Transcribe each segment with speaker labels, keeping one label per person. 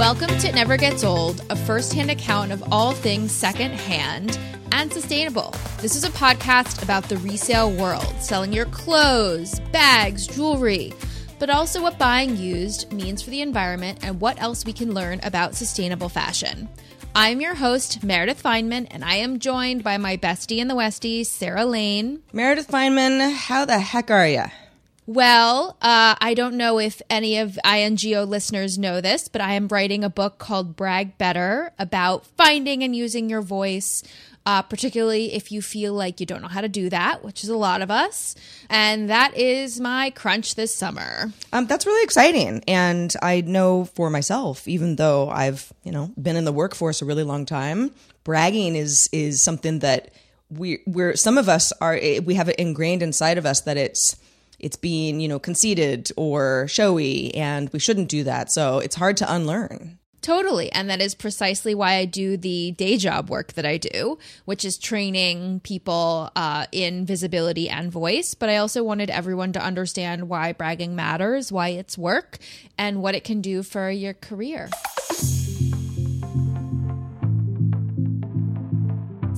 Speaker 1: Welcome to Never Gets Old, a firsthand account of all things secondhand and sustainable. This is a podcast about the resale world, selling your clothes, bags, jewelry, but also what buying used means for the environment and what else we can learn about sustainable fashion. I'm your host, Meredith Fineman, and I am joined by my bestie in the Westies, Sarah Lane.
Speaker 2: Meredith Fineman, how the heck are you?
Speaker 1: Well, uh, I don't know if any of INGO listeners know this, but I am writing a book called Brag Better about finding and using your voice, uh, particularly if you feel like you don't know how to do that, which is a lot of us. And that is my crunch this summer.
Speaker 2: Um, that's really exciting, and I know for myself, even though I've you know been in the workforce a really long time, bragging is is something that we we're some of us are we have it ingrained inside of us that it's it's being, you know, conceited or showy, and we shouldn't do that. So it's hard to unlearn.
Speaker 1: Totally. And that is precisely why I do the day job work that I do, which is training people uh, in visibility and voice. But I also wanted everyone to understand why bragging matters, why it's work, and what it can do for your career.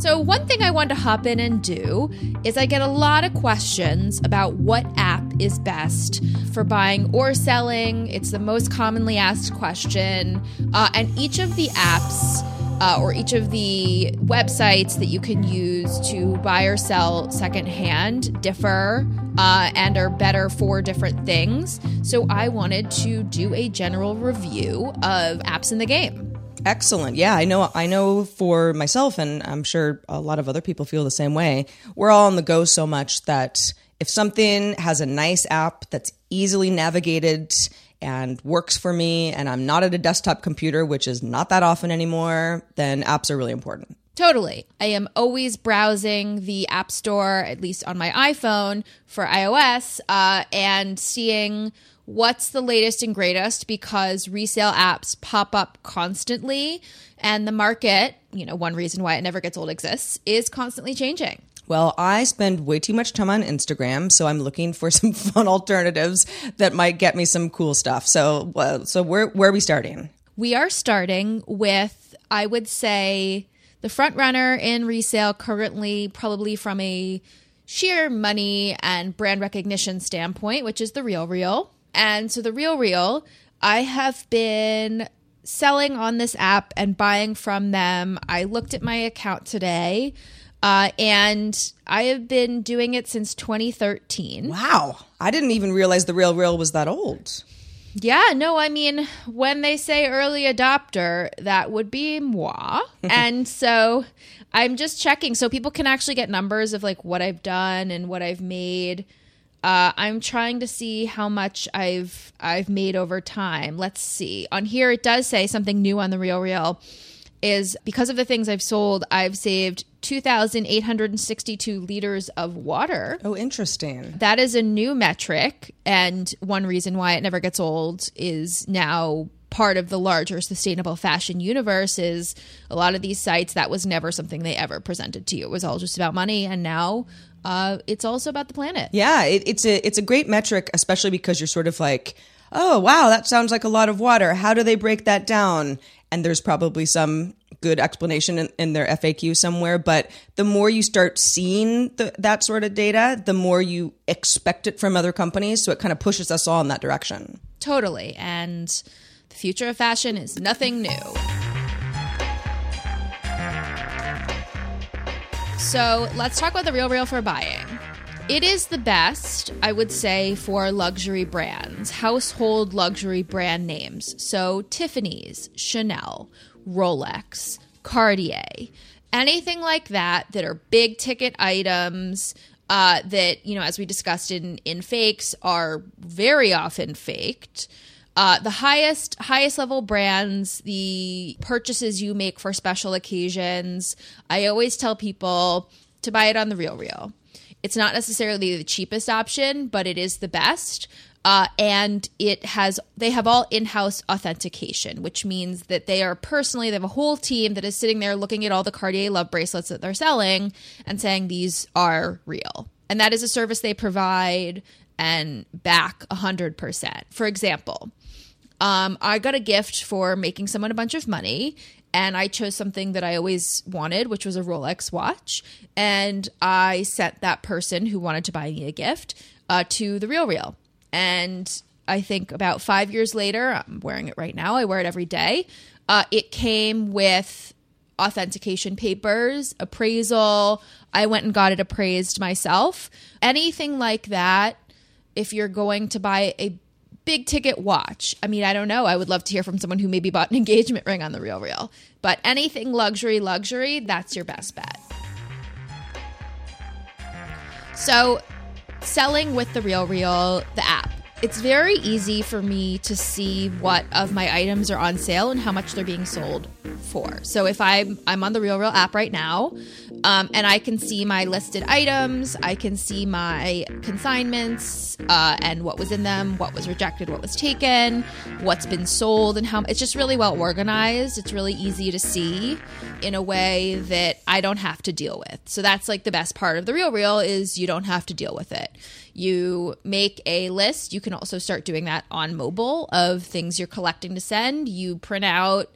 Speaker 1: So, one thing I want to hop in and do is I get a lot of questions about what app is best for buying or selling. It's the most commonly asked question. Uh, and each of the apps uh, or each of the websites that you can use to buy or sell secondhand differ uh, and are better for different things. So, I wanted to do a general review of apps in the game.
Speaker 2: Excellent. Yeah, I know. I know for myself, and I'm sure a lot of other people feel the same way. We're all on the go so much that if something has a nice app that's easily navigated and works for me, and I'm not at a desktop computer, which is not that often anymore, then apps are really important.
Speaker 1: Totally. I am always browsing the App Store, at least on my iPhone for iOS, uh, and seeing what's the latest and greatest because resale apps pop up constantly and the market, you know, one reason why it never gets old exists is constantly changing.
Speaker 2: Well, I spend way too much time on Instagram, so I'm looking for some fun alternatives that might get me some cool stuff. So, uh, so where where are we starting?
Speaker 1: We are starting with, I would say, the front runner in resale currently, probably from a sheer money and brand recognition standpoint, which is the Real Real. And so the Real Real, I have been selling on this app and buying from them. I looked at my account today. Uh, and I have been doing it since 2013.
Speaker 2: Wow. I didn't even realize the Real Real was that old.
Speaker 1: Yeah, no, I mean, when they say early adopter, that would be moi. and so I'm just checking so people can actually get numbers of like what I've done and what I've made. Uh, I'm trying to see how much I've I've made over time. Let's see. On here, it does say something new on the Real Real. Is because of the things I've sold, I've saved 2,862 liters of water.
Speaker 2: Oh, interesting.
Speaker 1: That is a new metric. And one reason why it never gets old is now part of the larger sustainable fashion universe is a lot of these sites that was never something they ever presented to you. It was all just about money. And now uh, it's also about the planet.
Speaker 2: Yeah, it, it's a it's a great metric, especially because you're sort of like, oh wow, that sounds like a lot of water. How do they break that down? And there's probably some good explanation in, in their FAQ somewhere. But the more you start seeing the, that sort of data, the more you expect it from other companies. So it kind of pushes us all in that direction.
Speaker 1: Totally. And the future of fashion is nothing new. So let's talk about the Real Real for buying. It is the best, I would say, for luxury brands, household luxury brand names. So Tiffany's, Chanel, Rolex, Cartier, anything like that that are big ticket items uh, that you know, as we discussed in in fakes, are very often faked. Uh, the highest highest level brands, the purchases you make for special occasions. I always tell people to buy it on the Real Real. It's not necessarily the cheapest option, but it is the best. Uh, and it has they have all in-house authentication which means that they are personally they have a whole team that is sitting there looking at all the cartier love bracelets that they're selling and saying these are real and that is a service they provide and back 100% for example um, i got a gift for making someone a bunch of money and I chose something that I always wanted, which was a Rolex watch. And I sent that person who wanted to buy me a gift uh, to the Real Real. And I think about five years later, I'm wearing it right now. I wear it every day. Uh, it came with authentication papers, appraisal. I went and got it appraised myself. Anything like that, if you're going to buy a big ticket watch, I mean, I don't know. I would love to hear from someone who maybe bought an engagement ring on the Real Real. But anything luxury, luxury, that's your best bet. So selling with the Real Real, the app. It's very easy for me to see what of my items are on sale and how much they're being sold for. So if I'm I'm on the Real Real app right now, um, and I can see my listed items, I can see my consignments uh, and what was in them, what was rejected, what was taken, what's been sold, and how it's just really well organized. It's really easy to see in a way that I don't have to deal with. So that's like the best part of the Real Real is you don't have to deal with it. You make a list. You can also start doing that on mobile of things you're collecting to send. You print out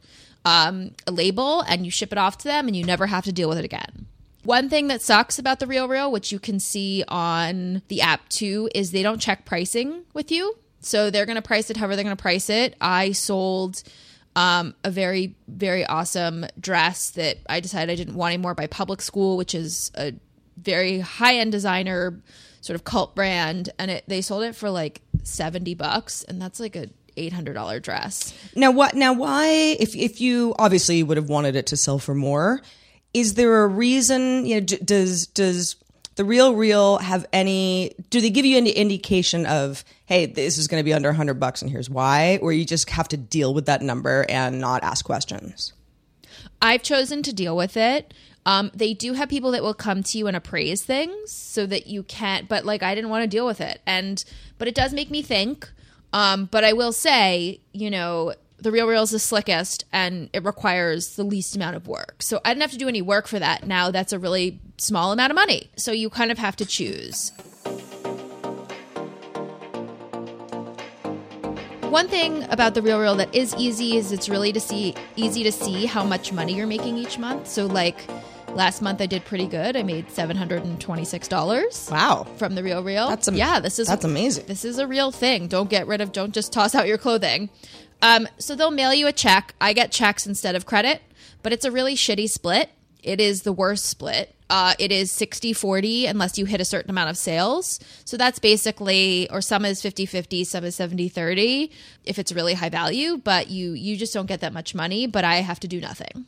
Speaker 1: um, a label and you ship it off to them, and you never have to deal with it again. One thing that sucks about the Real Real, which you can see on the app too, is they don't check pricing with you. So they're going to price it however they're going to price it. I sold um, a very, very awesome dress that I decided I didn't want anymore by Public School, which is a very high end designer sort of cult brand. And it, they sold it for like 70 bucks. And that's like a $800 dress.
Speaker 2: Now what now why if if you obviously would have wanted it to sell for more, is there a reason, you know, d- does does the real real have any do they give you any indication of hey this is going to be under 100 bucks and here's why or you just have to deal with that number and not ask questions
Speaker 1: I've chosen to deal with it. Um, they do have people that will come to you and appraise things so that you can't, but like I didn't want to deal with it. And, but it does make me think. Um, but I will say, you know, the Real Real is the slickest and it requires the least amount of work. So I didn't have to do any work for that. Now that's a really small amount of money. So you kind of have to choose. One thing about the Real Real that is easy is it's really to see easy to see how much money you're making each month. So like last month I did pretty good. I made seven hundred and twenty six dollars.
Speaker 2: wow
Speaker 1: From the Real Real.
Speaker 2: That's am-
Speaker 1: yeah. This is
Speaker 2: that's amazing.
Speaker 1: This is a real thing. Don't get rid of. Don't just toss out your clothing. Um, so they'll mail you a check. I get checks instead of credit, but it's a really shitty split. It is the worst split. Uh, it is 60 40 unless you hit a certain amount of sales. So that's basically, or some is 50 50, some is 70 30 if it's really high value, but you, you just don't get that much money, but I have to do nothing.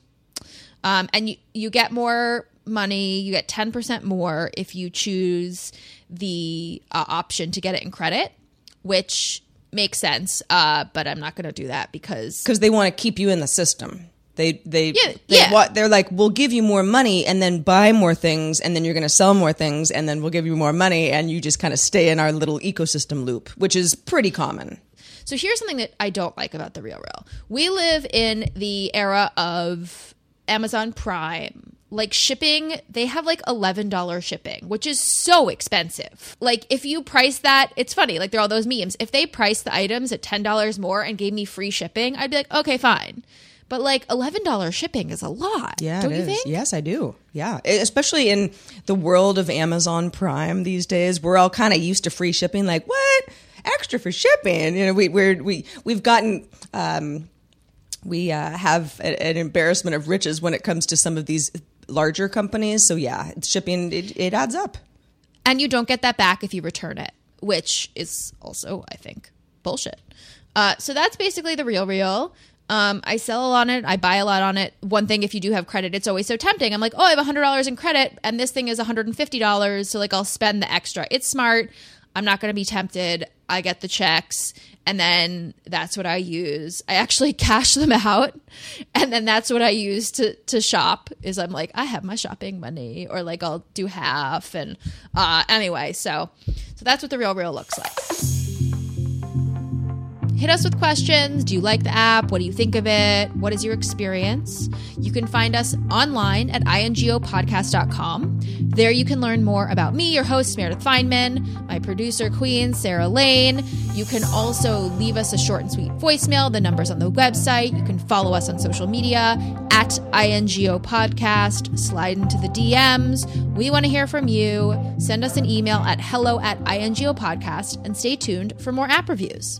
Speaker 1: Um, and you, you get more money, you get 10% more if you choose the uh, option to get it in credit, which makes sense. Uh, but I'm not going to do that because
Speaker 2: because they want to keep you in the system they they
Speaker 1: Yeah,
Speaker 2: they
Speaker 1: yeah.
Speaker 2: wa- they're like we'll give you more money and then buy more things and then you're going to sell more things and then we'll give you more money and you just kind of stay in our little ecosystem loop which is pretty common
Speaker 1: So here's something that I don't like about the Real Real. We live in the era of Amazon Prime. Like shipping, they have like $11 shipping, which is so expensive. Like if you price that, it's funny, like there are all those memes. If they priced the items at $10 more and gave me free shipping, I'd be like, okay, fine. But like $11 shipping is a lot.
Speaker 2: Yeah,
Speaker 1: Don't
Speaker 2: it
Speaker 1: you
Speaker 2: is.
Speaker 1: think?
Speaker 2: Yes, I do. Yeah, especially in the world of Amazon Prime these days, we're all kind of used to free shipping. Like, what extra for shipping? You know, we we're, we we've gotten. Um, we uh, have a, an embarrassment of riches when it comes to some of these larger companies. So yeah, shipping it, it adds up.
Speaker 1: and you don't get that back if you return it, which is also, I think, bullshit. Uh, so that's basically the real real. Um, I sell a lot on it. I buy a lot on it. One thing, if you do have credit, it's always so tempting. I'm like, oh, I have $100 in credit and this thing is $150. So, like, I'll spend the extra. It's smart. I'm not going to be tempted. I get the checks and then that's what I use. I actually cash them out and then that's what I use to to shop is I'm like I have my shopping money or like I'll do half and uh anyway, so so that's what the real real looks like hit us with questions. Do you like the app? What do you think of it? What is your experience? You can find us online at ingopodcast.com. There you can learn more about me, your host, Meredith Fineman, my producer, Queen, Sarah Lane. You can also leave us a short and sweet voicemail. The number's on the website. You can follow us on social media at INGO Podcast. Slide into the DMs. We want to hear from you. Send us an email at hello at INGO Podcast and stay tuned for more app reviews.